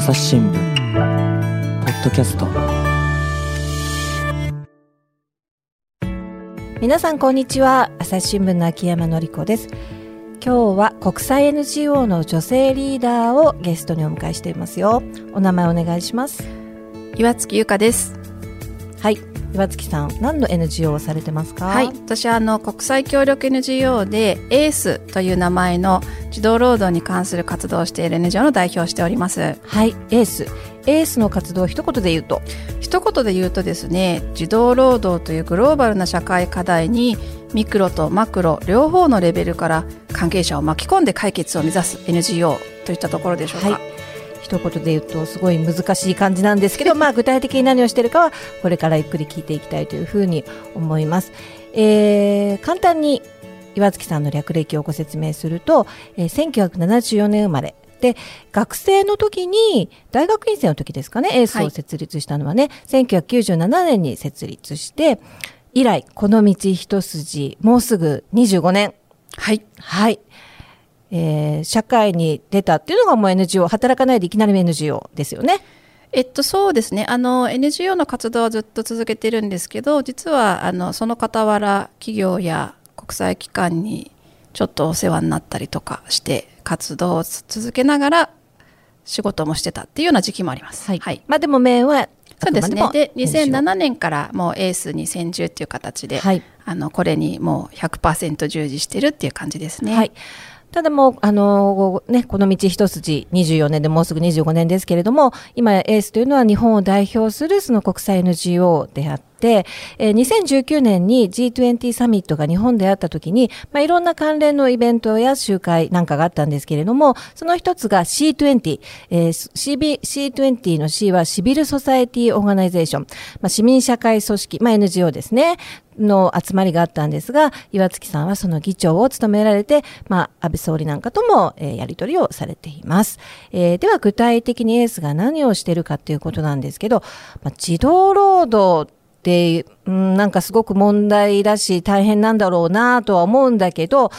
朝日新聞ポッドキャスト。皆さんこんにちは。朝日新聞の秋山紀子です。今日は国際 NGO の女性リーダーをゲストにお迎えしていますよ。お名前お願いします。岩月由香です。はい岩月さん何の NGO をされてますか？はい。私はあの国際協力 NGO で ACE という名前の児童労働に関する活動をしている NGO の代表をしております。はい。エース。エースの活動を一言で言うと？一言で言うとですね児童労働というグローバルな社会課題にミクロとマクロ両方のレベルから関係者を巻き込んで解決を目指す NGO といったところでしょうか、はい一言で言うとすごい難しい感じなんですけど、まあ、具体的に何をしているかはこれからゆっくり聞いていきたいというふうに思います。えー、簡単に岩月さんの略歴をご説明すると、えー、1974年生まれ。で学生の時に大学院生の時ですかねエースを設立したのはね、はい、1997年に設立して以来この道一筋もうすぐ25年。はい、はい、えー、社会に出たっていうのがもう NGO 働かないでいきなり NGO ですよね。えっと、そうですね。あの NGO の活動はずっと続けてるんですけど実はあのその傍ら企業や国際機関にちょっとお世話になったりとかして活動を続けながら仕事もしてたっていうような時期もあります。はい、はい、まあ、でもメインはそうですね。で2007年からもうエースに専従っていう形で、はい、あのこれにもう100%従事してるっていう感じですね。はいただもう、あの、ね、この道一筋24年でもうすぐ25年ですけれども、今エースというのは日本を代表するその国際 NGO であって、えー、2019年に G20 サミットが日本であった時に、まあ、いろんな関連のイベントや集会なんかがあったんですけれども、その一つが C20、えー、CB C20 の C は Civil Society Organization、まあ、市民社会組織、まあ、NGO ですね。の集まりがあったんですが、岩附さんはその議長を務められて、まあ、安倍総理なんかとも、えー、やり取りをされています。えー、では、具体的に ACE が何をしているかということなんですけど、まあ、児童労働うん、なんかすごく問題だし大変なんだろうなとは思うんだけど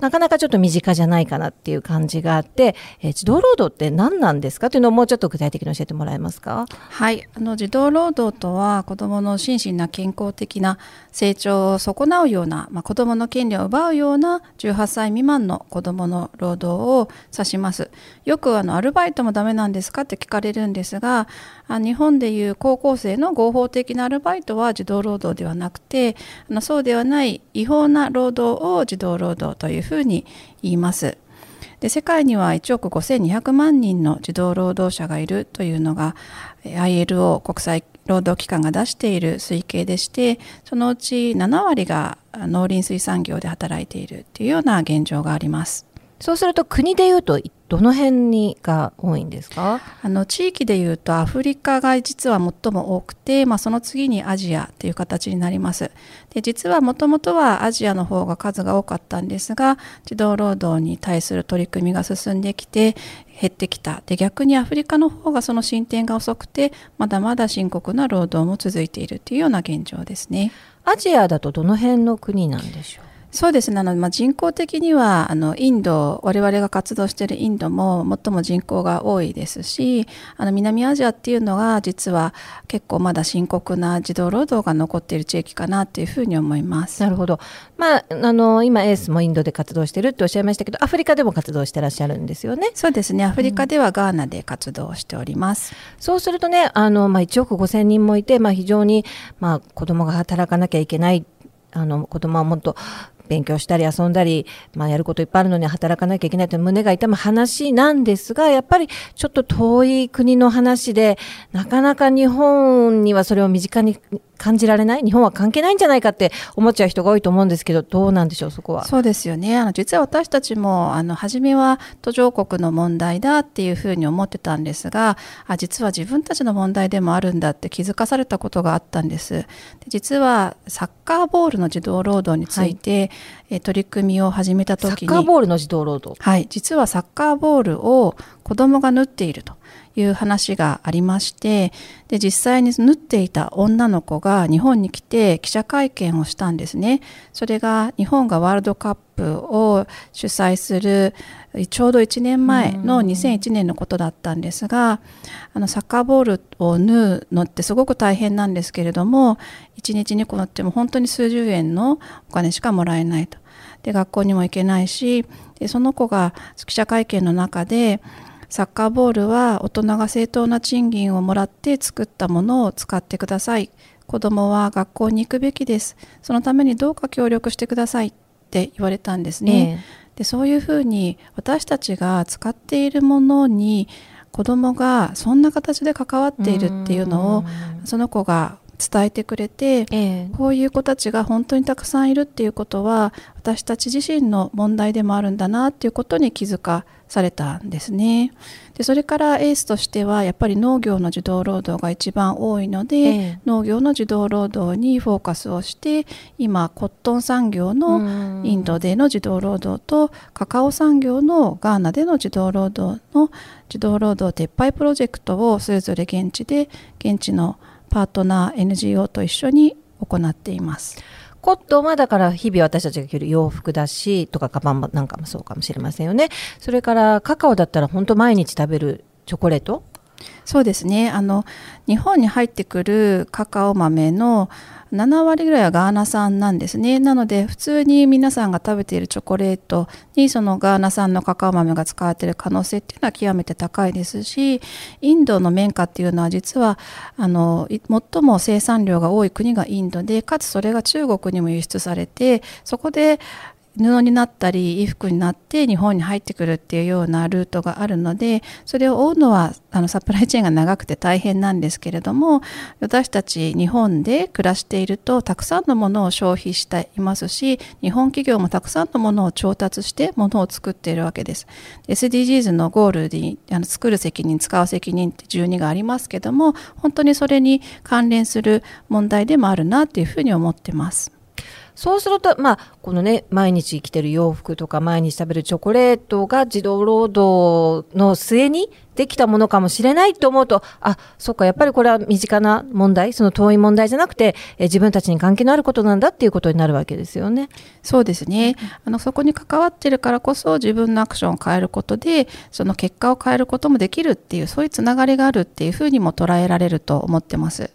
なかなかちょっと身近じゃないかなっていう感じがあって、えー、児童労働って何なんですか？というのをもうちょっと具体的に教えてもらえますか？はい。あの児童労働とは子どもの心身な健康的な成長を損なうような、まあ、子どもの権利を奪うような18歳未満の子どもの労働を指します。よくあのアルバイトもダメなんですかって聞かれるんですが日本でいう高校生の合法的なアルバイトは児童労働ではなくてあのそうではない違法な労働を児童労働というふうに言います。で世界には1億5200万人の児童労働者がいるというのが ILO 国際労働機関が出している推計でしてそのうち7割が農林水産業で働いているというような現状があります。そうすると国でいうとどの辺にが多いんですか？あの地域でいうとアフリカが実は最も多くて、まあ、その次にアジアという形になります。で実はもともとはアジアの方が数が多かったんですが児童労働に対する取り組みが進んできて減ってきた。で逆にアフリカの方がその進展が遅くてまだまだ深刻な労働も続いているというような現状ですね。アジアだとどの辺の国なんでしょう？そうですねあの、まあ、人口的にはあのインド我々が活動しているインドも最も人口が多いですしあの南アジアっていうのが実は結構まだ深刻な児童労働が残っている地域かなというふうに思います。なるほど、まあ、あの今エースもインドで活動してるっておっしゃいましたけどアフリカでも活動してらっしゃるんですよね。そうですねアフリカではガーナで活動しております。うん、そうするとねあの、まあ、1億5千人もいて、まあ、非常に、まあ、子供が働かなきゃいけないあの子供はもっと勉強したり遊んだり、まあ、やることいっぱいあるのに働かなきゃいけないという胸が痛む話なんですが、やっぱりちょっと遠い国の話で、なかなか日本にはそれを身近に感じられない？日本は関係ないんじゃないかって思っちゃう人が多いと思うんですけどどうなんでしょうそこは。そうですよね。あの実は私たちもあの初めは途上国の問題だっていうふうに思ってたんですがあ実は自分たちの問題でもあるんだって気づかされたことがあったんです。で実はサッカーボールの児童労働について、はい、え取り組みを始めた時にサッカーボールの児童労働？はい。実はサッカーボールを子供が縫っているという話がありましてで実際に縫っていた女の子が日本に来て記者会見をしたんですね。それが日本がワールドカップを主催するちょうど1年前の2001年のことだったんですがあのサッカーボールを縫うのってすごく大変なんですけれども1日2個縫っても本当に数十円のお金しかもらえないと。で学校にも行けないしでその子が記者会見の中でサッカーボールは大人が正当な賃金をもらって作ったものを使ってください。子供は学校に行くべきです。そのためにどうか協力してくださいって言われたんですね、えー、でそういうふうに私たちが使っているものに子供がそんな形で関わっているっていうのをその子が伝えてくれて、えー、こういう子たちが本当にたくさんいるっていうことは私たち自身の問題でもあるんだなっていうことに気づかされたんですね。でそれからエースとしてはやっぱり農業の児童労働が一番多いので、えー、農業の児童労働にフォーカスをして今コットン産業のインドでの児童労働とカカオ産業のガーナでの児童労働の児童労働撤廃プロジェクトをそれぞれ現地で現地のパートナー NGO と一緒に行っています。コットンはだから日々私たちが着る洋服だしとかカバンなんかもそうかもしれませんよね。それからカカオだったら本当毎日食べるチョコレートそうですね。あの日本に入ってくるカカオ豆の7割ぐらいはガーナ産なんですね。なので普通に皆さんが食べているチョコレートにそのガーナ産のカカオ豆が使われている可能性っていうのは極めて高いですしインドの綿花っていうのは実はあの最も生産量が多い国がインドでかつそれが中国にも輸出されてそこで布になったり衣服になって日本に入ってくるっていうようなルートがあるのでそれを追うのはあのサプライチェーンが長くて大変なんですけれども私たち日本で暮らしているとたくさんのものを消費していますし日本企業もたくさんのものを調達してものを作っているわけです。SDGs のゴールにあの作る責任使う責任って12がありますけども本当にそれに関連する問題でもあるなっていうふうに思ってます。そうすると、まあ、このね、毎日着てる洋服とか、毎日食べるチョコレートが児童労働の末にできたものかもしれないと思うと、あ、そっか、やっぱりこれは身近な問題、その遠い問題じゃなくて、え自分たちに関係のあることなんだっていうことになるわけですよね。そうですね。あの、そこに関わってるからこそ、自分のアクションを変えることで、その結果を変えることもできるっていう、そういうつながりがあるっていうふうにも捉えられると思ってます。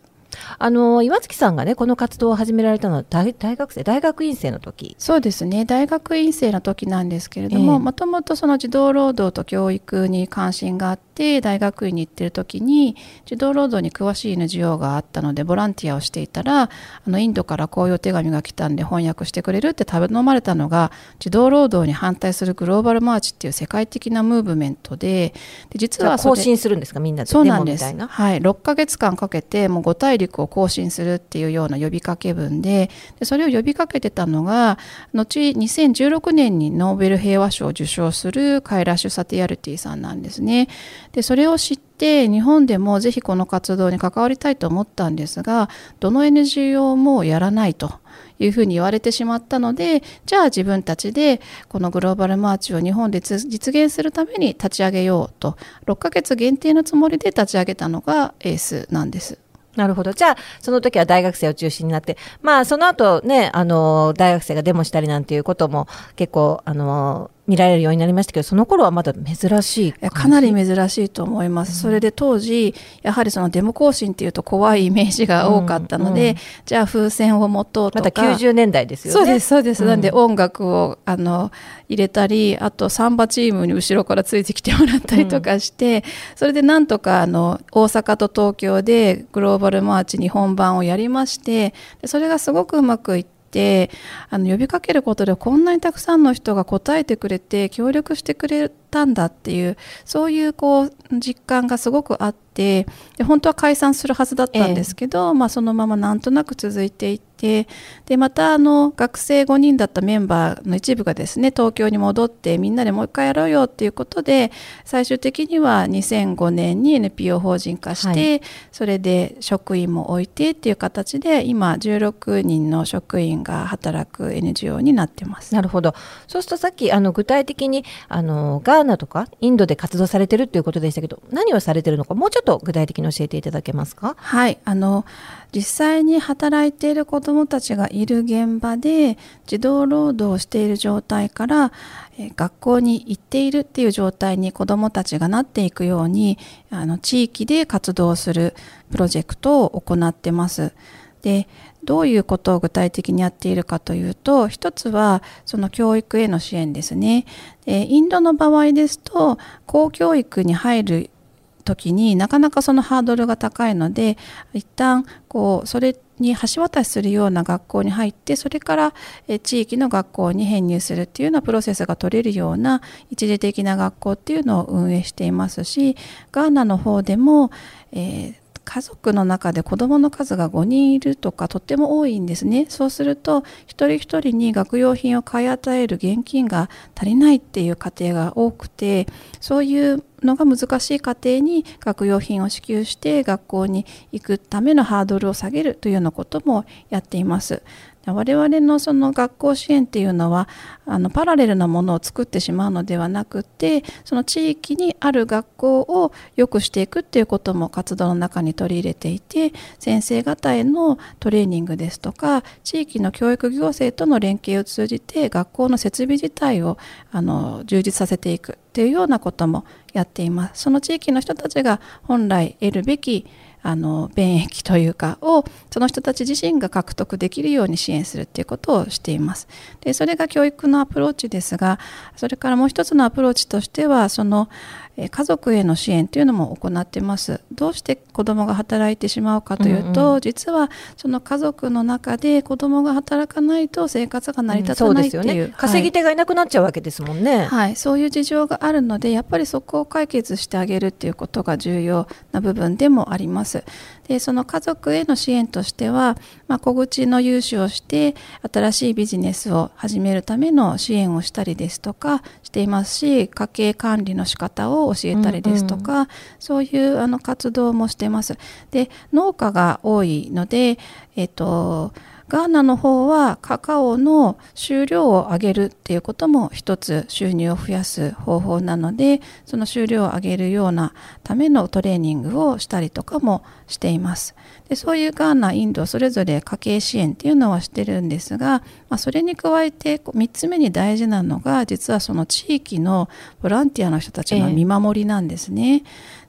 あの岩月さんがねこの活動を始められたのは大大学生大学院生の時。そうですね。大学院生の時なんですけれどももともとその児童労働と教育に関心があって大学院に行ってる時に児童労働に詳しい NGO があったのでボランティアをしていたらあのインドからこういう手紙が来たんで翻訳してくれるって頼まれたのが児童労働に反対するグローバルマーチっていう世界的なムーブメントでで実は更新するんですかみんなで。そうなんです。はい。6ヶ月間かけてもう5大陸を更新するっていうような呼びかけ文ででそれを呼びかけてたのが後2016年にノーベル平和賞を受賞するカイラッシュ・サティアルティさんなんですね。でそれを知って日本でもぜひこの活動に関わりたいと思ったんですがどの NGO もやらないと。いうふうに言われてしまったのでじゃあ自分たちでこのグローバルマーチを日本で実現するために立ち上げようと6ヶ月限定のつもりで立ち上げたのがエースなんです。なるほど。じゃあ、その時は大学生を中心になって、まあ、その後ね、あの、大学生がデモしたりなんていうことも結構、あの、見られるようになりましたけどその頃はまだ珍しいかなり珍しいと思います、うん、それで当時やはりそのデモ行進っていうと怖いイメージが多かったので、うんうん、じゃあ風船を持とうとか。また90年代ですよね。そうですそうです、なんで音楽をあの入れたりあとサンバチームに後ろからついてきてもらったりとかして、それでなんとかあの大阪と東京でグローバルマーチ日本版をやりましてでそれがすごくうまくいっててあの呼びかけることでこんなにたくさんの人が答えてくれて協力してくれたんだっていうそういうこう実感がすごくあってで本当は解散するはずだったんですけど、ええ、まあ、そのままなんとなく続いていって。てでまたあの学生5人だったメンバーの一部がですね東京に戻ってみんなでもう一回やろうよっていうことで最終的には2005年に NPO 法人化して、はい、それで職員も置いてっていう形で今16人の職員が働く NGO になってます。なるほどそうするとさっきあの具体的にあのガーナとかインドで活動されてるっていうことでしたけど何をされてるのかもうちょっと具体的に教えていただけますか？はいあの実際に働いている子どもたちがいる現場で児童労働をしている状態から学校に行っているっていう状態に子どもたちがなっていくようにあの地域で活動するプロジェクトを行ってます。でどういうことを具体的にやっているかというと一つはその教育への支援ですね。でインドの場合ですと公教育に入る時になかなかそのハードルが高いので一旦こうそれに橋渡しするような学校に入ってそれから地域の学校に編入するっていうようなプロセスが取れるような一時的な学校っていうのを運営していますしガーナの方でも、えー家族の中で子どもの数が5人いるとかとっても多いんですねそうすると一人一人に学用品を買い与える現金が足りないっていう家庭が多くてそういうのが難しい家庭に学用品を支給して学校に行くためのハードルを下げるというようなこともやっています。我々のその学校支援っていうのはあのパラレルなものを作ってしまうのではなくてその地域にある学校を良くしていくっていうことも活動の中に取り入れていて先生方へのトレーニングですとか地域の教育行政との連携を通じて学校の設備自体をあの充実させていくっていうようなこともやっています。その地域の人たちが本来得るべきあの便益というかをその人たち自身が獲得できるように支援するっていうことをしています。でそれが教育のアプローチですがそれからもう一つのアプローチとしてはその家族への支援というのも行ってます。どうして子どもが働いてしまうかというと、うんうん、実はその家族の中で子どもが働かないと生活が成り立たないっていううんうね、稼ぎ手がいなくなっちゃうわけですもんね、はい。そういう事情があるのでやっぱりそこを解決してあげるっていうことが重要な部分でもあります。でその家族への支援としては、まあ、小口の融資をして新しいビジネスを始めるための支援をしたりですとかしていますし家計管理の仕方を教えたりですとか、うんうん、そういうあの活動もしてます。で農家が多いので、えっとガーナの方はカカオの収量を上げるっていうことも一つ収入を増やす方法なのでその収量を上げるようなためのトレーニングをしたりとかもしています。でそういうガーナインドそれぞれ家計支援っていうのはしてるんですが、まあ、それに加えて3つ目に大事なのが実はその地域のボランティアの人たちの見守りなんですね。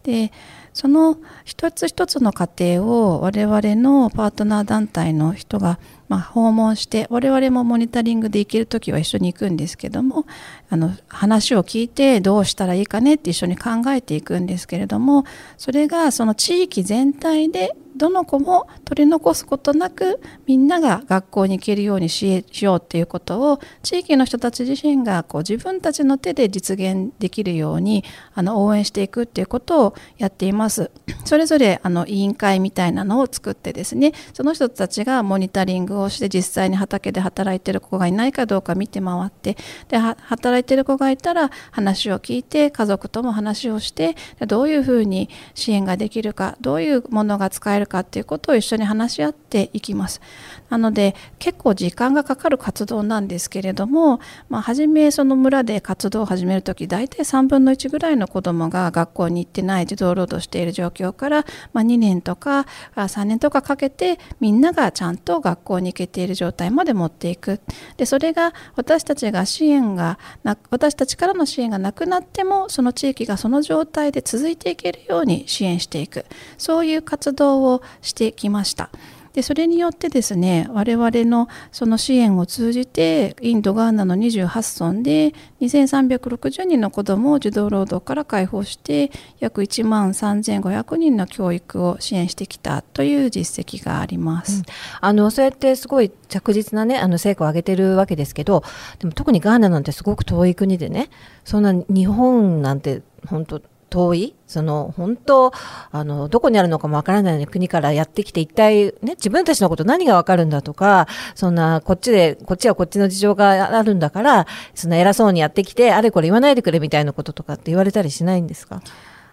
えー、でその一つ一つの家庭を我々のパートナー団体の人がま、訪問して我々もモニタリングで行ける時は一緒に行くんですけどもあの話を聞いてどうしたらいいかねって一緒に考えていくんですけれどもそれがその地域全体でどの子も取り残すことなくみんなが学校に行けるようにしようっていうことを地域の人たち自身がこう自分たちの手で実現できるようにあの応援していくっていうことをやっています。それぞれあの委員会みたいなのを作ってですねその人たちがモニタリングをして実際に畑で働いてる子がいないかどうか見て回ってで働いてる子がいたら話を聞いて家族とも話をしてどういうふうに支援ができるかどういうものが使えるかっていうことを一緒に話し合っていきます。なので結構時間がかかる活動なんですけれども、まあ、初めその村で活動を始める時大体3分の1ぐらいの子どもが学校に行ってない児童労働している状況から、まあ、2年とか3年とかかけてみんながちゃんと学校に行けている状態まで持っていくでそれが私たちが支援がな私たちからの支援がなくなってもその地域がその状態で続いていけるように支援していくそういう活動をしてきました。でそれによってですね我々のその支援を通じてインドガーナの28村で2360人の子どもを児童労働から解放して約1万3500人の教育を支援してきたという実績があります、うん、あのそうやってすごい着実な、ね、あの成果を上げてるわけですけどでも特にガーナなんてすごく遠い国でねそんな日本なんて本当遠い？その本当あのどこにあるのかもわからない国からやってきて一体ね自分たちのこと何がわかるんだとかそんなこっちでこっちはこっちの事情があるんだからそんな偉そうにやってきてあれこれ言わないでくれみたいなこととかって言われたりしないんですか？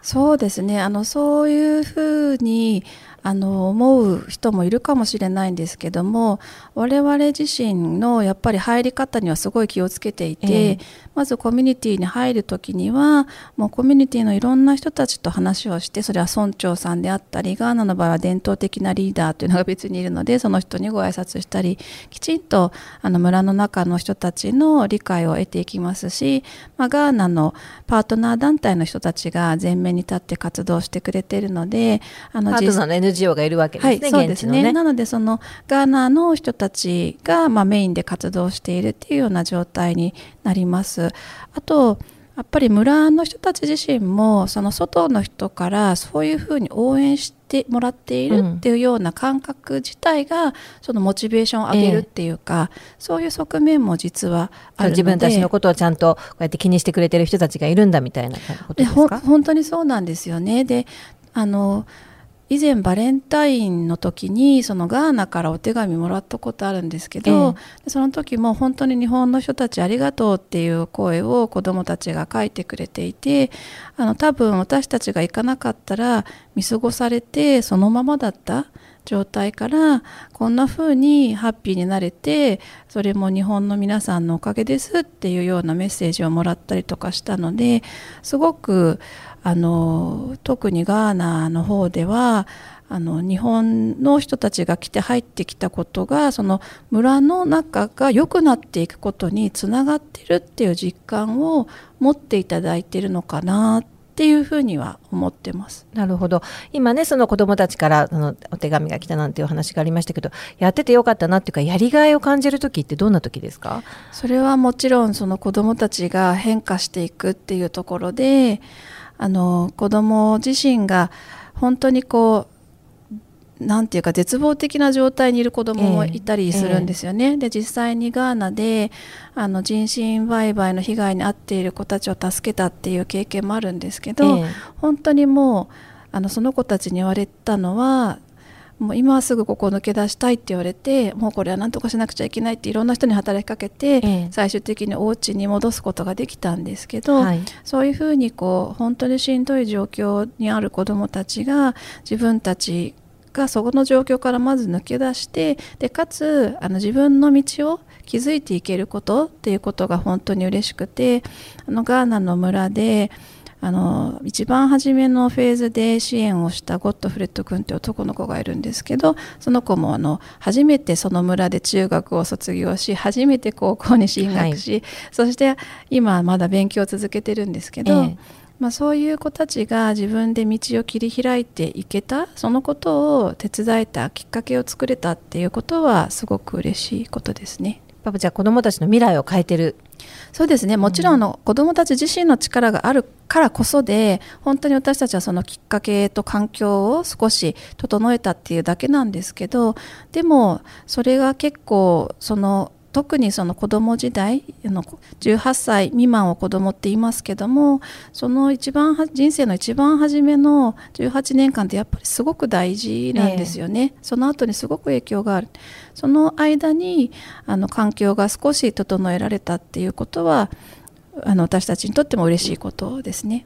そうですね。あのそういうふうにあの思う人もいるかもしれないんですけども我々自身のやっぱり入り方にはすごい気をつけていて、えー、まずコミュニティに入る時にはもうコミュニティのいろんな人たちと話をしてそれは村長さんであったりガーナの場合は伝統的なリーダーというのが別にいるのでその人にご挨拶したりきちんとあの村の中の人たちの理解を得ていきますし、まあ、ガーナのパートナー団体の人たちが前面に立って活動してくれているのであのパートナーの NGO がいるわけですね。はい、そうですね、ね、なのでそのガーナの人たちが、まあ、メインで活動しているっていうような状態になります。あとやっぱり村の人たち自身もその外の人からそういうふうに応援してもらっているっていうような感覚自体がそのモチベーションを上げるっていうか、ええ、そういう側面も実はある自分たちのことをちゃんとこうやって気にしてくれてる人たちがいるんだみたいなことですか？本当にそうなんですよね。であの以前バレンタインの時にそのガーナからお手紙もらったことあるんですけど、えその時も本当に日本の人たちありがとうっていう声を子どもたちが書いてくれていてあの多分私たちが行かなかったら見過ごされてそのままだった状態からこんな風にハッピーになれてそれも日本の皆さんのおかげですっていうようなメッセージをもらったりとかしたのですごくあの特にガーナの方ではあの日本の人たちが来て入ってきたことがその村の中が良くなっていくことにつながってるっていう実感を持っていただいてるのかなっていうふうには思ってます。なるほど。今ね、その子供たちからそのお手紙が来たなんていう話がありましたけど、やっててよかったなっていうか、やりがいを感じる時ってどんな時ですか？それはもちろんその子供たちが変化していくっていうところで、あの子供自身が本当にこうなんていうか絶望的な状態にいる子供もいたりするんですよね。えーえ。ー、で実際にガーナであの人身売買の被害に遭っている子たちを助けたっていう経験もあるんですけど、えー、本当にもうあのその子たちに言われたのはもう今すぐここを抜け出したいって言われてもうこれは何とかしなくちゃいけないっていろんな人に働きかけて、ええ、最終的にお家に戻すことができたんですけど、はい、そういうふうにこう本当にしんどい状況にある子どもたちが自分たちがそこの状況からまず抜け出してでかつあの自分の道を築いていけることっていうことが本当に嬉しくてあのガーナの村であの一番初めのフェーズで支援をしたゴッドフレッド君って男の子がいるんですけどその子もあの初めてその村で中学を卒業し初めて高校に進学し、はい、そして今まだ勉強を続けてるんですけど、ええ、まあ、そういう子たちが自分で道を切り開いていけたそのことを手伝えたきっかけを作れたっていうことはすごく嬉しいことですね。パパじゃあ子どもたちの未来を変えてる。そうですね。もちろんの、子どもたち自身の力があるからこそで本当に私たちはそのきっかけと環境を少し整えたっていうだけなんですけどでもそれが結構その特にその子供時代の18歳未満を子供って言いますけどもその一番人生の一番初めの18年間ってやっぱりすごく大事なんですよね、えー、その後にすごく影響がある。その間にあの環境が少し整えられたっていうことはあの私たちにとっても嬉しいことですね。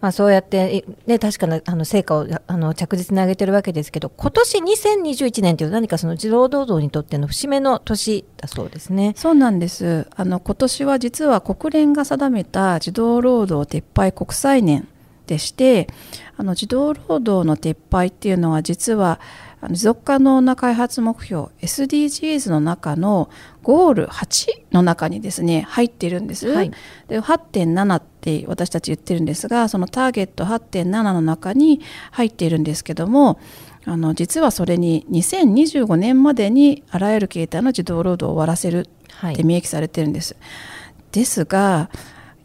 まあそうやって、ね、確かなあの成果をあの着実に上げてるわけですけど、今年2021年という何かその児童労働にとっての節目の年だそうですね。そうなんです。あの今年は実は国連が定めた児童労働撤廃国際年でして、あの児童労働の撤廃っていうのは実はあの持続可能な開発目標 SDGs の中のゴール8の中にですね入っているんです。はいで8.7って私たち言ってるんですがそのターゲット8.7の中に入っているんですけどもあの実はそれに2025年までにあらゆる形態の児童労働を終わらせるはい。って明記されてるんです。ですが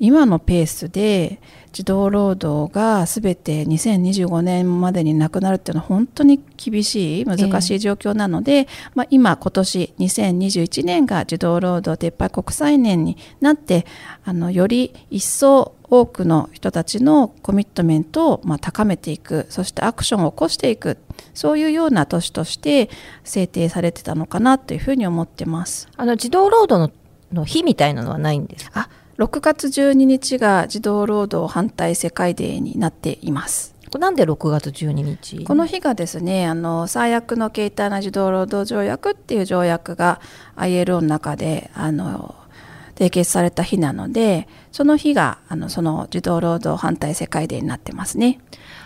今のペースで児童労働が全て2025年までになくなるっていうのは本当に厳しい難しい状況なので、まあ、今今年2021年が児童労働撤廃国際年になってあのより一層多くの人たちのコミットメントをまあ高めていくそしてアクションを起こしていくそういうような年として制定されてたのかなというふうに思ってます。あの児童労働のの日みたいなのはないんですか？あ6月12日が児童労働反対世界デーになっています。なんで6月12日？この日がですねあの最悪の形態な児童労働条約っていう条約が ILO の中であの締結された日なのでその日があのその児童労働反対世界デーになってますね。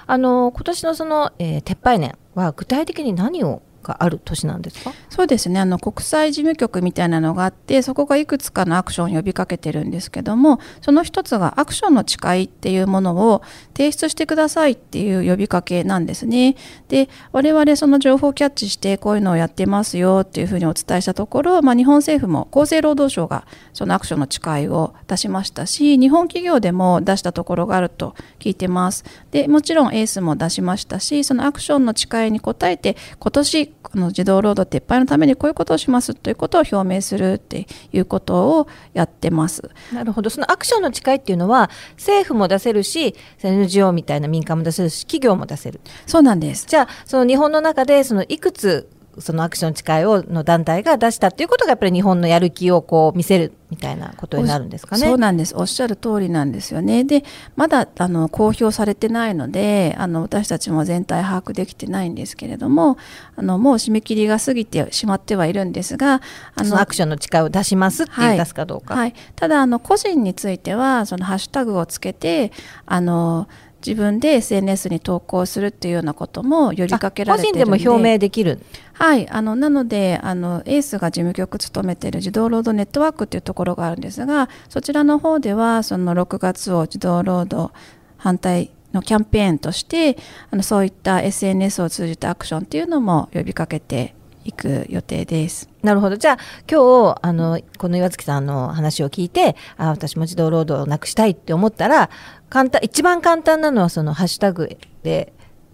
あの今年のその、えー撤廃年は具体的に何をがある年なんですか？そうですねあの国際事務局みたいなのがあってそこがいくつかのアクションを呼びかけてるんですけどもその一つがアクションの誓いっていうものを提出してくださいっていう呼びかけなんですね。で我々その情報をキャッチしてこういうのをやってますよっていうふうにお伝えしたところ、まあ、日本政府も厚生労働省がそのアクションの誓いを出しましたし日本企業でも出したところがあると聞いてます。でもちろんエースも出しましたしそのアクションの誓いに応えて今年この児童労働撤廃のためにこういうことをしますということを表明するっていうことをやってます。なるほどそのアクションの誓いっていうのは政府も出せるし NGO みたいな民間も出せるし企業も出せるそうなんです。じゃあその日本の中でそのいくつそのアクション誓いをの団体が出したっていうことがやっぱり日本のやる気をこう見せるみたいなことになるんですかね。そうなんです。おっしゃる通りなんですよね。で、まだあの公表されてないので、あの私たちも全体把握できてないんですけれども、あのもう締め切りが過ぎてしまってはいるんですが、あそのアクションの誓いを出しますってい出すかどうか。はい、ただあの個人についてはそのハッシュタグをつけてあの自分で SNS に投稿するっていうようなことも呼びかけられて個人るんででも表明できる。はい、あのなのであのエースが事務局務めている児童労働ネットワークっていうところがあるんですがそちらの方ではその6月を児童労働反対のキャンペーンとしてあのそういった SNS を通じたアクションっていうのも呼びかけていく予定です。なるほど。じゃあ今日あのこの岩月さんの話を聞いて、あ私も児童労働をなくしたいって思ったら、簡単一番簡単なのはそのハッシュタグで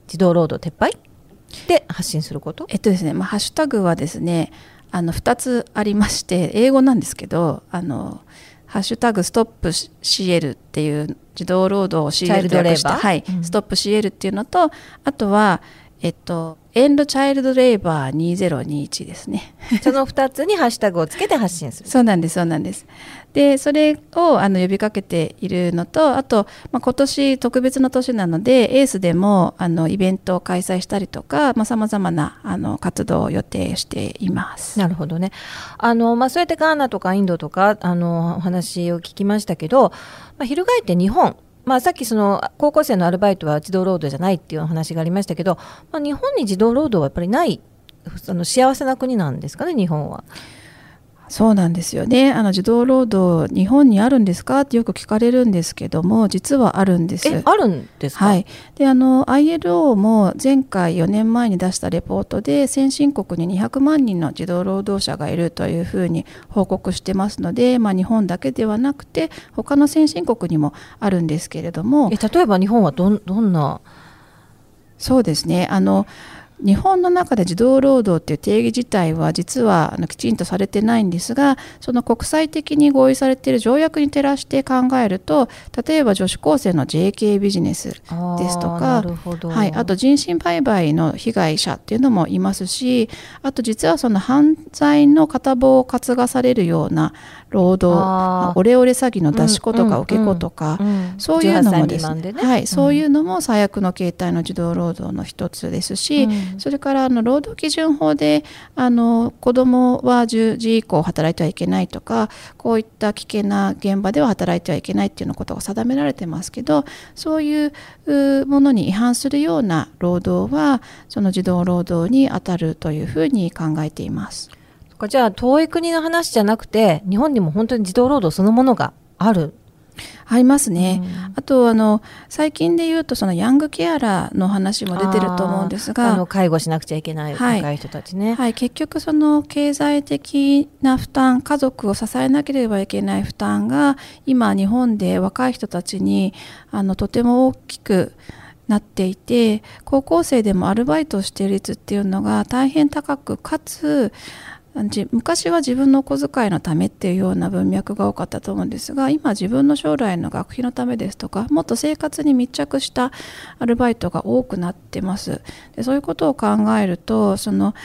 児童労働撤廃で発信すること？えっとですね、まあ、ハッシュタグはですねあの2つありまして英語なんですけどあのハッシュタグストップ CL っていう児童労働を CL と訳して、はいうんストップ CL っていうのとあとはえっとエンドチャイルドレーバー2021ですね。その2つにハッシュタグをつけて発信する。そうなんですそうなんです。でそれをあの呼びかけているのとあと、まあ、今年特別な年なのでエースでもあのイベントを開催したりとかさまざ、まなあの活動を予定しています。なるほどね。あの、まあ、そうやってガーナとかインドとか、あの、お話を聞きましたけど、まあ、翻って日本、まあ、さっきその高校生のアルバイトは児童労働じゃないっていうお話がありましたけど、まあ、日本に児童労働はやっぱりない、その幸せな国なんですかね、日本は。そうなんですよね。あの児童労働日本にあるんですか？ってよく聞かれるんですけども、実はあるんです。え、あるんですか？はい、であの ILO も前回4年前に出したレポートで先進国に200万人の児童労働者がいるというふうに報告してますので、まあ、日本だけではなくて他の先進国にもあるんですけれども。え例えば日本はどんどんな、そうですね。あの日本の中で児童労働っていう定義自体は実はあのきちんとされてないんですがその国際的に合意されている条約に照らして考えると例えば女子高生の JK ビジネスですとか。はい、あと人身売買の被害者っていうのもいますしあと実はその犯罪の片棒を担がされるような労働オレオレ詐欺の出し子とかうんうん受け子とか、うんそういうのも18歳です未満でね。はい、そういうのも最悪の形態の児童労働の一つですし、うん。それからあの労働基準法であの子どもは10時以降働いてはいけないとかこういった危険な現場では働いてはいけないっていうようなことが定められてますけどそういうものに違反するような労働はその児童労働に当たるというふうに考えています。じゃあ遠い国の話じゃなくて日本にも本当に児童労働そのものがある。ありますね、うん、あとあの最近で言うとそのヤングケアラーの話も出てると思うんですが。あの介護しなくちゃいけない若い人たちね、はい、はい、結局その経済的な負担家族を支えなければいけない負担が今日本で若い人たちにあのとても大きくなっていて高校生でもアルバイトをしている率っていうのが大変高くかつ昔は自分のお小遣いのためっていうような文脈が多かったと思うんですが今自分の将来の学費のためですとかもっと生活に密着したアルバイトが多くなってます。でそういうことを考えるとその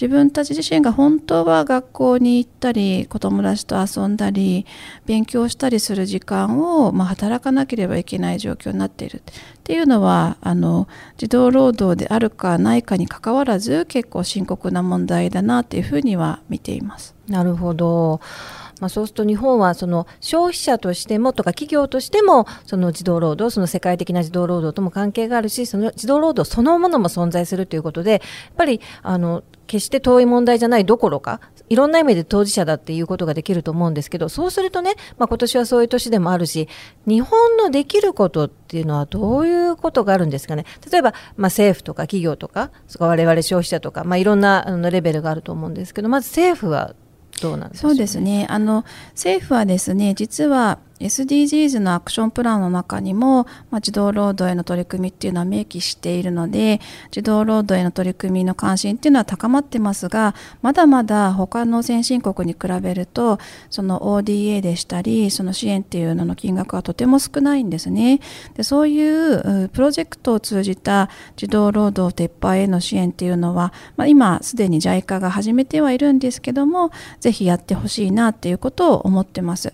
自分たち自身が本当は学校に行ったり子供たちと遊んだり勉強したりする時間を、まあ、働かなければいけない状況になっているっていうのはあの児童労働であるかないかにかかわらず結構深刻な問題だなというふうには見ています。なるほどまあ、そうすると日本はその消費者としてもとか企業としてもその児童労働その世界的な児童労働とも関係があるしその児童労働そのものも存在するということでやっぱりあの決して遠い問題じゃないどころかいろんな意味で当事者だっていうことができると思うんですけどそうするとね、まあ、今年はそういう年でもあるし日本のできることっていうのはどういうことがあるんですかね？例えば、まあ、政府とか企業とか我々消費者とか、まあ、いろんなあのレベルがあると思うんですけどまず政府はどうなんでしょう、ね、そうですね。あの政府はですね実は SDGs のアクションプランの中にも、まあ、児童労働への取り組みっていうのは明記しているので児童労働への取り組みの関心っていうのは高まってますがまだまだ他の先進国に比べるとその ODA でしたりその支援っていうのの金額はとても少ないんですねでそういうプロジェクトを通じた児童労働撤廃への支援っていうのは、まあ、今すでに JICA が始めてはいるんですけどもぜひやってほしいなっていうことを思ってます。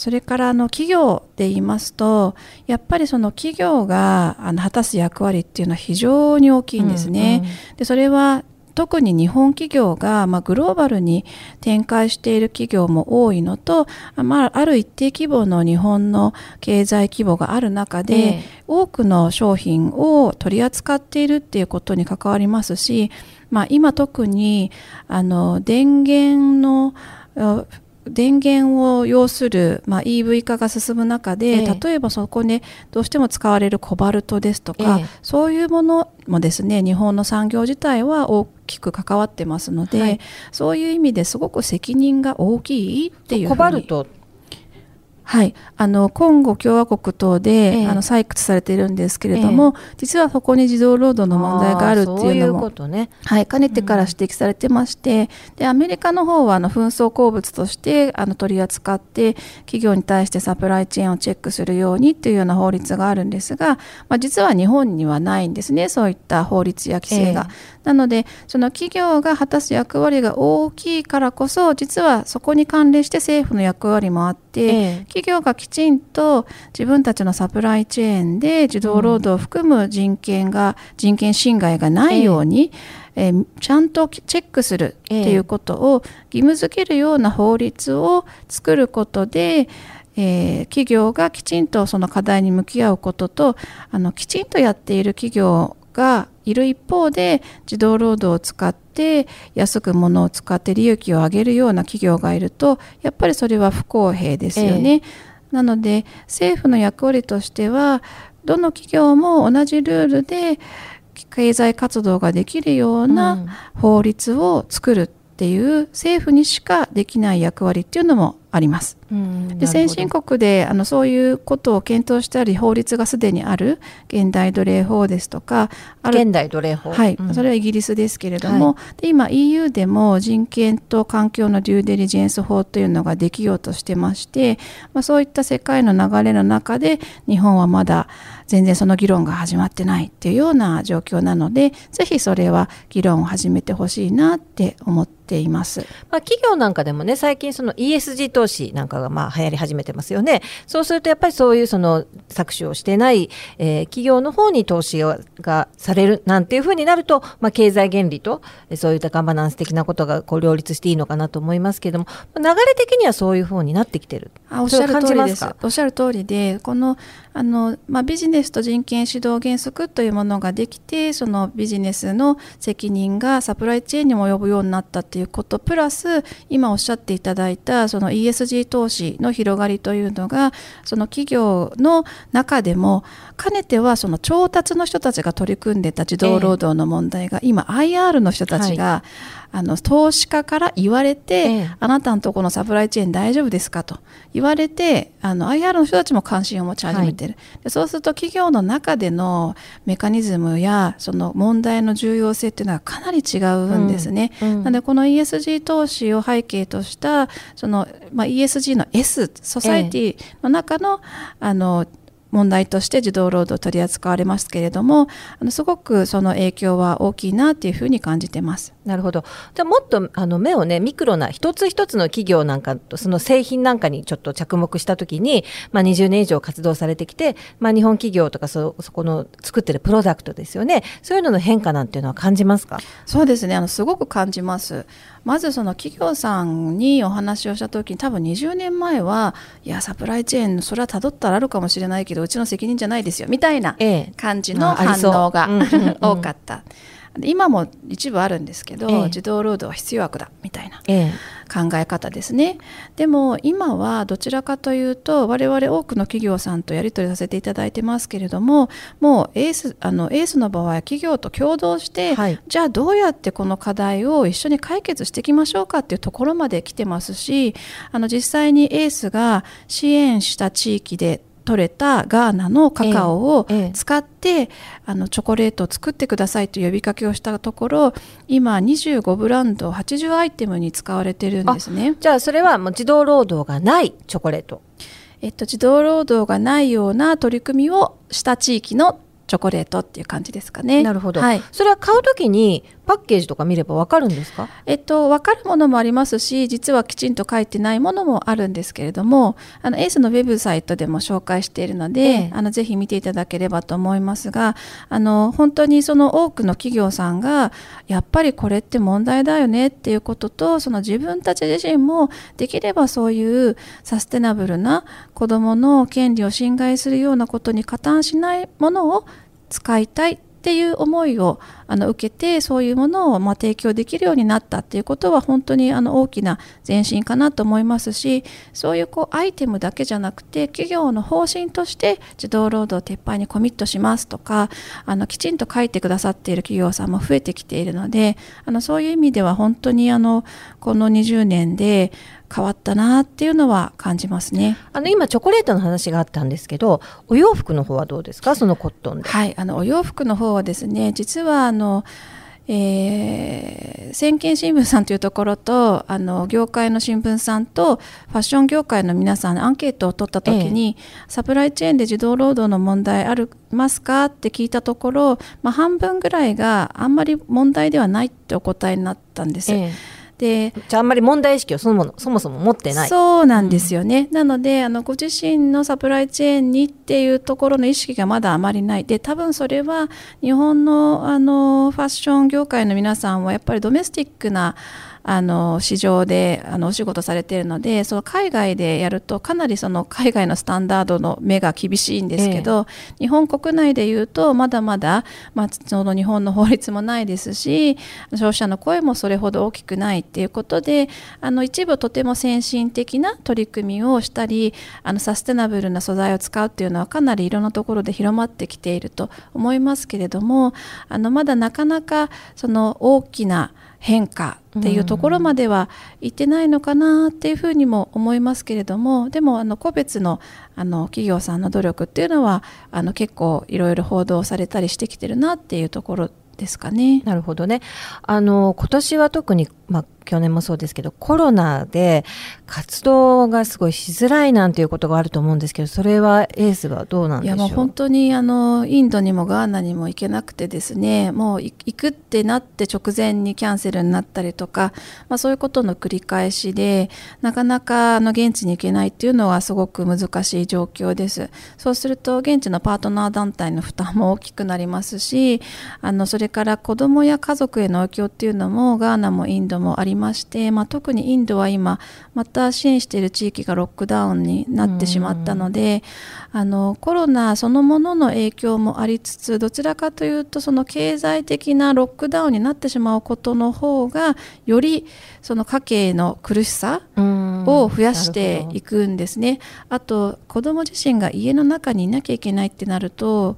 それからあの企業で言いますとやっぱりその企業があの果たす役割っていうのは非常に大きいんですね。うんうん、でそれは特に日本企業が、まあ、グローバルに展開している企業も多いのと、まあ、ある一定規模の日本の経済規模がある中で、ええ、多くの商品を取り扱っているっていうことに関わりますし、まあ、今特にあの電源の電源を要する、まあ、EV 化が進む中で、ええ、例えばそこにどうしても使われるコバルトですとか、え、そういうものもですね日本の産業自体は大きく関わってますので、はい、そういう意味ですごく責任が大きいっていうコバルトはい、あのコンゴ共和国等で、ええ、あの採掘されているんですけれども、え、実はそこに児童労働の問題があるっていうのもね、はい、かねてから指摘されてまして、うん、でアメリカの方はあの紛争鉱物としてあの取り扱って企業に対してサプライチェーンをチェックするようにというような法律があるんですが、まあ、実は日本にはないんですねそういった法律や規制が。なのでその企業が果たす役割が大きいからこそ実はそこに関連して政府の役割もあって、企業がきちんと自分たちのサプライチェーンで児童労働を含む人権が、人権侵害がないように、えー、ちゃんとチェックするっていうことを義務付けるような法律を作ることで、えー、企業がきちんとその課題に向き合うこととあのきちんとやっている企業がいる一方で児童労働を使って安く物を使って利益を上げるような企業がいるとやっぱりそれは不公平ですよね。えー、なので政府の役割としてはどの企業も同じルールで経済活動ができるような法律を作る。っていう政府にしかできない役割っていうのもあります。で先進国であのそういうことを検討したり法律がすでにある現代奴隷法ですとか現代奴隷法。はい、うん、それはイギリスですけれども、はい、で今 EU でも人権と環境のデューデリジェンス法というのができようとしてまして、まあ、そういった世界の流れの中で日本はまだ全然その議論が始まってないっていうような状況なのでぜひそれは議論を始めてほしいなって思っています、まあ、企業なんかでもね最近その ESG 投資なんかがまあ流行り始めてますよね。そうするとやっぱりそういうその搾取をしてない、えー企業の方に投資ががされるなんていうふうになると、まあ、経済原理とえーそういったガバナンス的なことがこう両立していいのかなと思いますけれども流れ的にはそういうふうになってきてる。あおっしゃる通りです。おっしゃる通りで、このあの、まあ、ビジネスと人権指導原則というものができて、そのビジネスの責任がサプライチェーンにも及ぶようになったといういうこと、プラス、今おっしゃっていただいた、その ESG 投資の広がりというのが、その企業の中でも、かねてはその調達の人たちが取り組んでた児童労働の問題が、今 IR の人たちが、あの投資家から言われて、ええ。あなたのところのサプライチェーン大丈夫ですかと。言われてあの IR の人たちも関心を持ち始めてる、でそうすると企業の中でのメカニズムやその問題の重要性っていうのはかなり違うんですね。うんなのでこの ESG 投資を背景としたその、まあ、ESG の S ソサエティの中の,、あの問題として児童労働取り扱われますけれどもあのすごくその影響は大きいなっていうふうに感じてます。なるほど。じゃあもっとあの目をねミクロな一つ一つの企業なんかとその製品なんかにちょっと着目したときに、まあ20年以上活動されてきて、まあ日本企業とかそそこの作ってるプロダクトですよね。そういうのの変化なんていうのは感じますか？そうですねあのすごく感じますまずその企業さんにお話をした時に多分20年前はいやサプライチェーンそれはたどったらあるかもしれないけどうちの責任じゃないですよみたいなええ。感じの反応がうんうんうん多かったで今も一部あるんですけど、ええ。児童労働は必要悪だみたいなええ。考え方ですね。でも今はどちらかというと我々多くの企業さんとやり取りさせていただいてますけれどももうエースあのエースの場合は企業と共同して、はい。じゃあどうやってこの課題を一緒に解決していきましょうかっていうところまで来てますしあの実際にエースが支援した地域で取れたガーナのカカオをええええ使って、あのチョコレートを作ってくださいという呼びかけをしたところ今25ブランド80アイテムに使われてるんですね。じゃあそれはもう児童労働がないチョコレート。えっと、児童労働がないような取り組みをした地域のチョコレートっていう感じですかね。なるほど。はい。それは買うときにパッケージとか見ればわかるんですか？えっと、分かるものもありますし実はきちんと書いてないものもあるんですけれどもあのエースのウェブサイトでも紹介しているので、ええあのぜひ見ていただければと思いますがあの本当にその多くの企業さんがやっぱりこれって問題だよねっていうこととその自分たち自身もできればそういうサステナブルな子どもの権利を侵害するようなことに加担しないものを使いたいっていう思いをあの受けてそういうものをまあ提供できるようになったっていうことは本当にあの大きな前進かなと思いますしそういうこうアイテムだけじゃなくて企業の方針として児童労働撤廃にコミットしますとかあのきちんと書いてくださっている企業さんも増えてきているのであのそういう意味では本当にあのこの20年で変わったなっていうのは感じますね。あの今チョコレートの話があったんですけど、お洋服の方はどうですか？そのコットンで。はい、あのお洋服の方はですね実はあの、えー、先見新聞さんというところとあの業界の新聞さんとファッション業界の皆さんアンケートを取った時に、サプライチェーンで児童労働の問題ありますか？って聞いたところ、まあ、半分ぐらいがあんまり問題ではないってお答えになったんです。えでえじゃああんまり問題意識をそのものそもそも持ってない。そうなんですよね、なのであのご自身のサプライチェーンにっていうところの意識がまだあまりない。で多分それは日本のあのファッション業界の皆さんはやっぱりドメスティックなあの市場であのお仕事されているのでその海外でやるとかなりその海外のスタンダードの目が厳しいんですけど、日本国内でいうとまだまだ、まあ、その日本の法律もないですし消費者の声もそれほど大きくないっていうことであの一部とても先進的な取り組みをしたりあのサステナブルな素材を使うっていうのはかなりいろんなところで広まってきていると思いますけれどもあのまだなかなかその大きな変化っていうところまでは行ってないのかなっていうふうにも思いますけれどもでもあの個別のあの企業さんの努力っていうのはあの結構いろいろ報道されたりしてきてるなっていうところですかね。なるほどね。あの今年は特にまあ去年もそうですけど、コロナで活動がすごいしづらいなんていうことがあると思うんですけど、それはエースはどうなんでしょう？いやもう本当にあのインドにもガーナにも行けなくてですねもう行くってなって直前にキャンセルになったりとか、まあ、そういうことの繰り返しでなかなかあの現地に行けないっていうのはすごく難しい状況です。そうすると現地のパートナー団体の負担も大きくなりますしあのそれから子どもや家族への影響っていうのもガーナもインドもありまして、まあ、特にインドは今また支援している地域がロックダウンになってしまったのであのコロナそのものの影響もありつつどちらかというとその経済的なロックダウンになってしまうことの方がよりその家計の苦しさを増やしていくんですね。あと子ども自身が家の中にいなきゃいけないってなると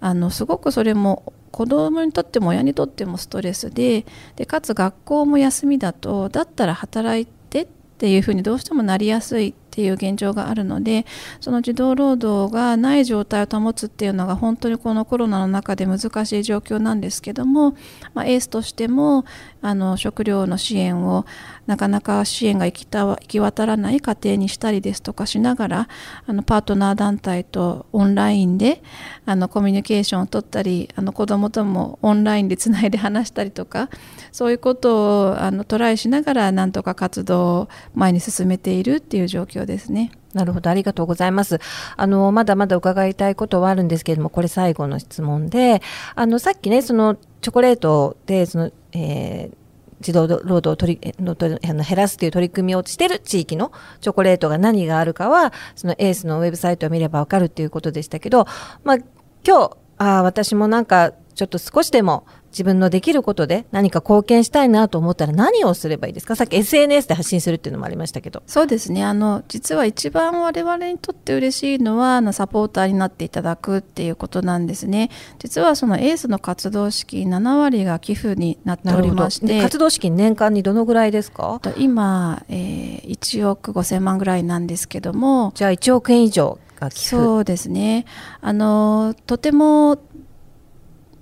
あのすごくそれも子どもにとっても親にとってもストレスででかつ学校も休みだとだったら働いてっていうふうにどうしてもなりやすいっていう現状があるのでその児童労働がない状態を保つっていうのが本当にこのコロナの中で難しい状況なんですけども、まあ、エースとしてもあの食料の支援をなかなか支援が行きた行き渡らない家庭にしたりですとかしながらあのパートナー団体とオンラインであのコミュニケーションを取ったりあの子どもともオンラインでつないで話したりとかそういうことをあのトライしながらなんとか活動を前に進めているっていう状況ですね。なるほど、ありがとうございます。あの、まだまだ伺いたいことはあるんですけれども、これ最後の質問で、あの、さっきね、その、チョコレートで、その、えー、児童労働を取りのあの減らすという取り組みをしている地域のチョコレートが何があるかは、そのエースのウェブサイトを見ればわかるということでしたけど、まあ、今日、あ私もなんか、ちょっと少しでも自分のできることで何か貢献したいなと思ったら何をすればいいですか？さっき SNS で発信するっていうのもありましたけど。そうですね。あの実は一番我々にとって嬉しいのはあのサポーターになっていただくっていうことなんですね。実はそのエースの活動資金7割が寄付になっておりまして。活動資金年間にどのぐらいですか？今、えー、1億5000万ぐらいなんですけども。じゃあ1億円以上が寄付。そうですね。あのとても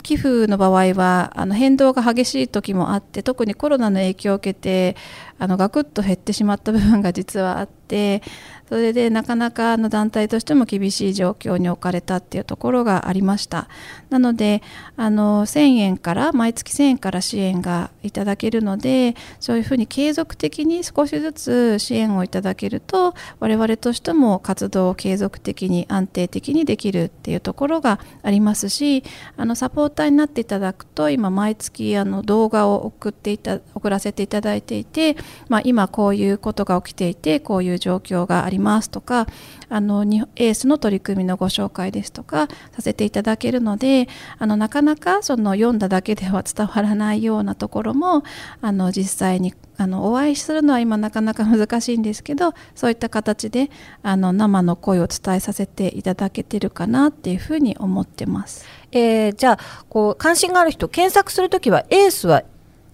寄付の場合はあの変動が激しい時もあって特にコロナの影響を受けてあのガクッと減ってしまった部分が実はあってそれでなかなかあの団体としても厳しい状況に置かれたっていうところがありました。なのであの1000円から毎月1000円から支援がいただけるのでそういうふうに継続的に少しずつ支援をいただけると我々としても活動を継続的に安定的にできるっていうところがありますしあのサポーターになっていただくと今毎月あの動画を送っていた送らせていただいていて、まあ、今こういうことが起きていてこういう状況がありますとかあのエースの取り組みのご紹介ですとかさせていただけるのであのなかなかその読んだだけでは伝わらないようなところもあの実際にあのお会いするのは今なかなか 難しいんですけどそういった形であの生の声を伝えさせていただけてるかなっていうふうに思ってます。えー、じゃあこう関心がある人検索するときはエースは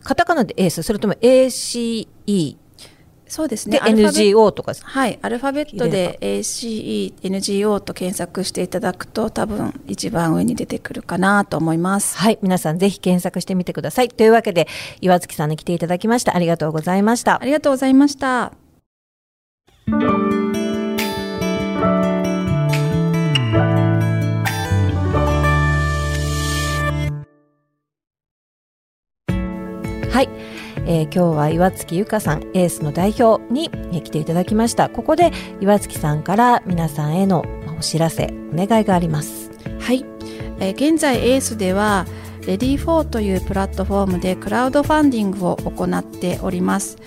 カタカナでエースそれとも ACE そうですね。NGO とかはい。アルファベットで ACE、NGO と検索していただくと多分一番上に出てくるかなと思います。はい。皆さんぜひ検索してみてください。というわけで、岩月さんに来ていただきました。ありがとうございました。ありがとうございました。はい。えー、今日は岩月由香さんエースの代表に来ていただきました。ここで岩月さんから皆さんへのお知らせお願いがあります。はい、えー、現在エースではレディーフォーというプラットフォームでクラウドファンディングを行っております。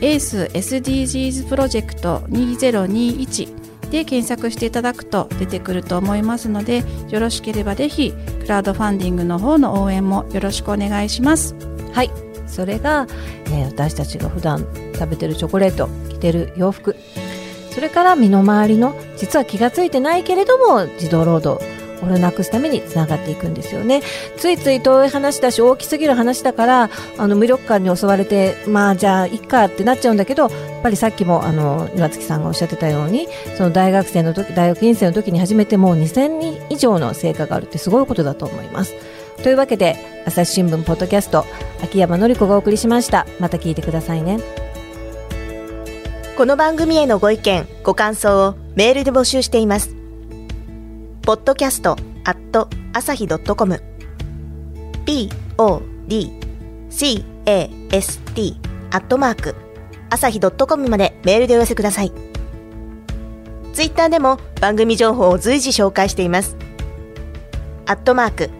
エース SDGs プロジェクト2021で検索していただくと出てくると思いますのでよろしければぜひクラウドファンディングの方の応援もよろしくお願いします。はいそれが、えー、私たちが普段食べてるチョコレート着てる洋服。それから身の回りの実は気が付いてないけれども児童労働これをなくすためにつながっていくんですよね。ついつい遠い話だし大きすぎる話だからあの無力感に襲われてまあじゃあいっかってなっちゃうんだけどやっぱりさっきもあの岩月さんがおっしゃってたようにその大学生の時大学院生の時に始めてもう2000人以上の成果があるってすごいことだと思います。というわけで朝日新聞ポッドキャスト秋山紀子がお送りしました。また聞いてくださいね。この番組へのご意見ご感想をメールで募集しています。ポッドキャストアット朝日ドットコム。Podcast アットマーク朝日ドットコムまでメールでお寄せください。ツイッターでも番組情報を随時紹介しています。アットマーク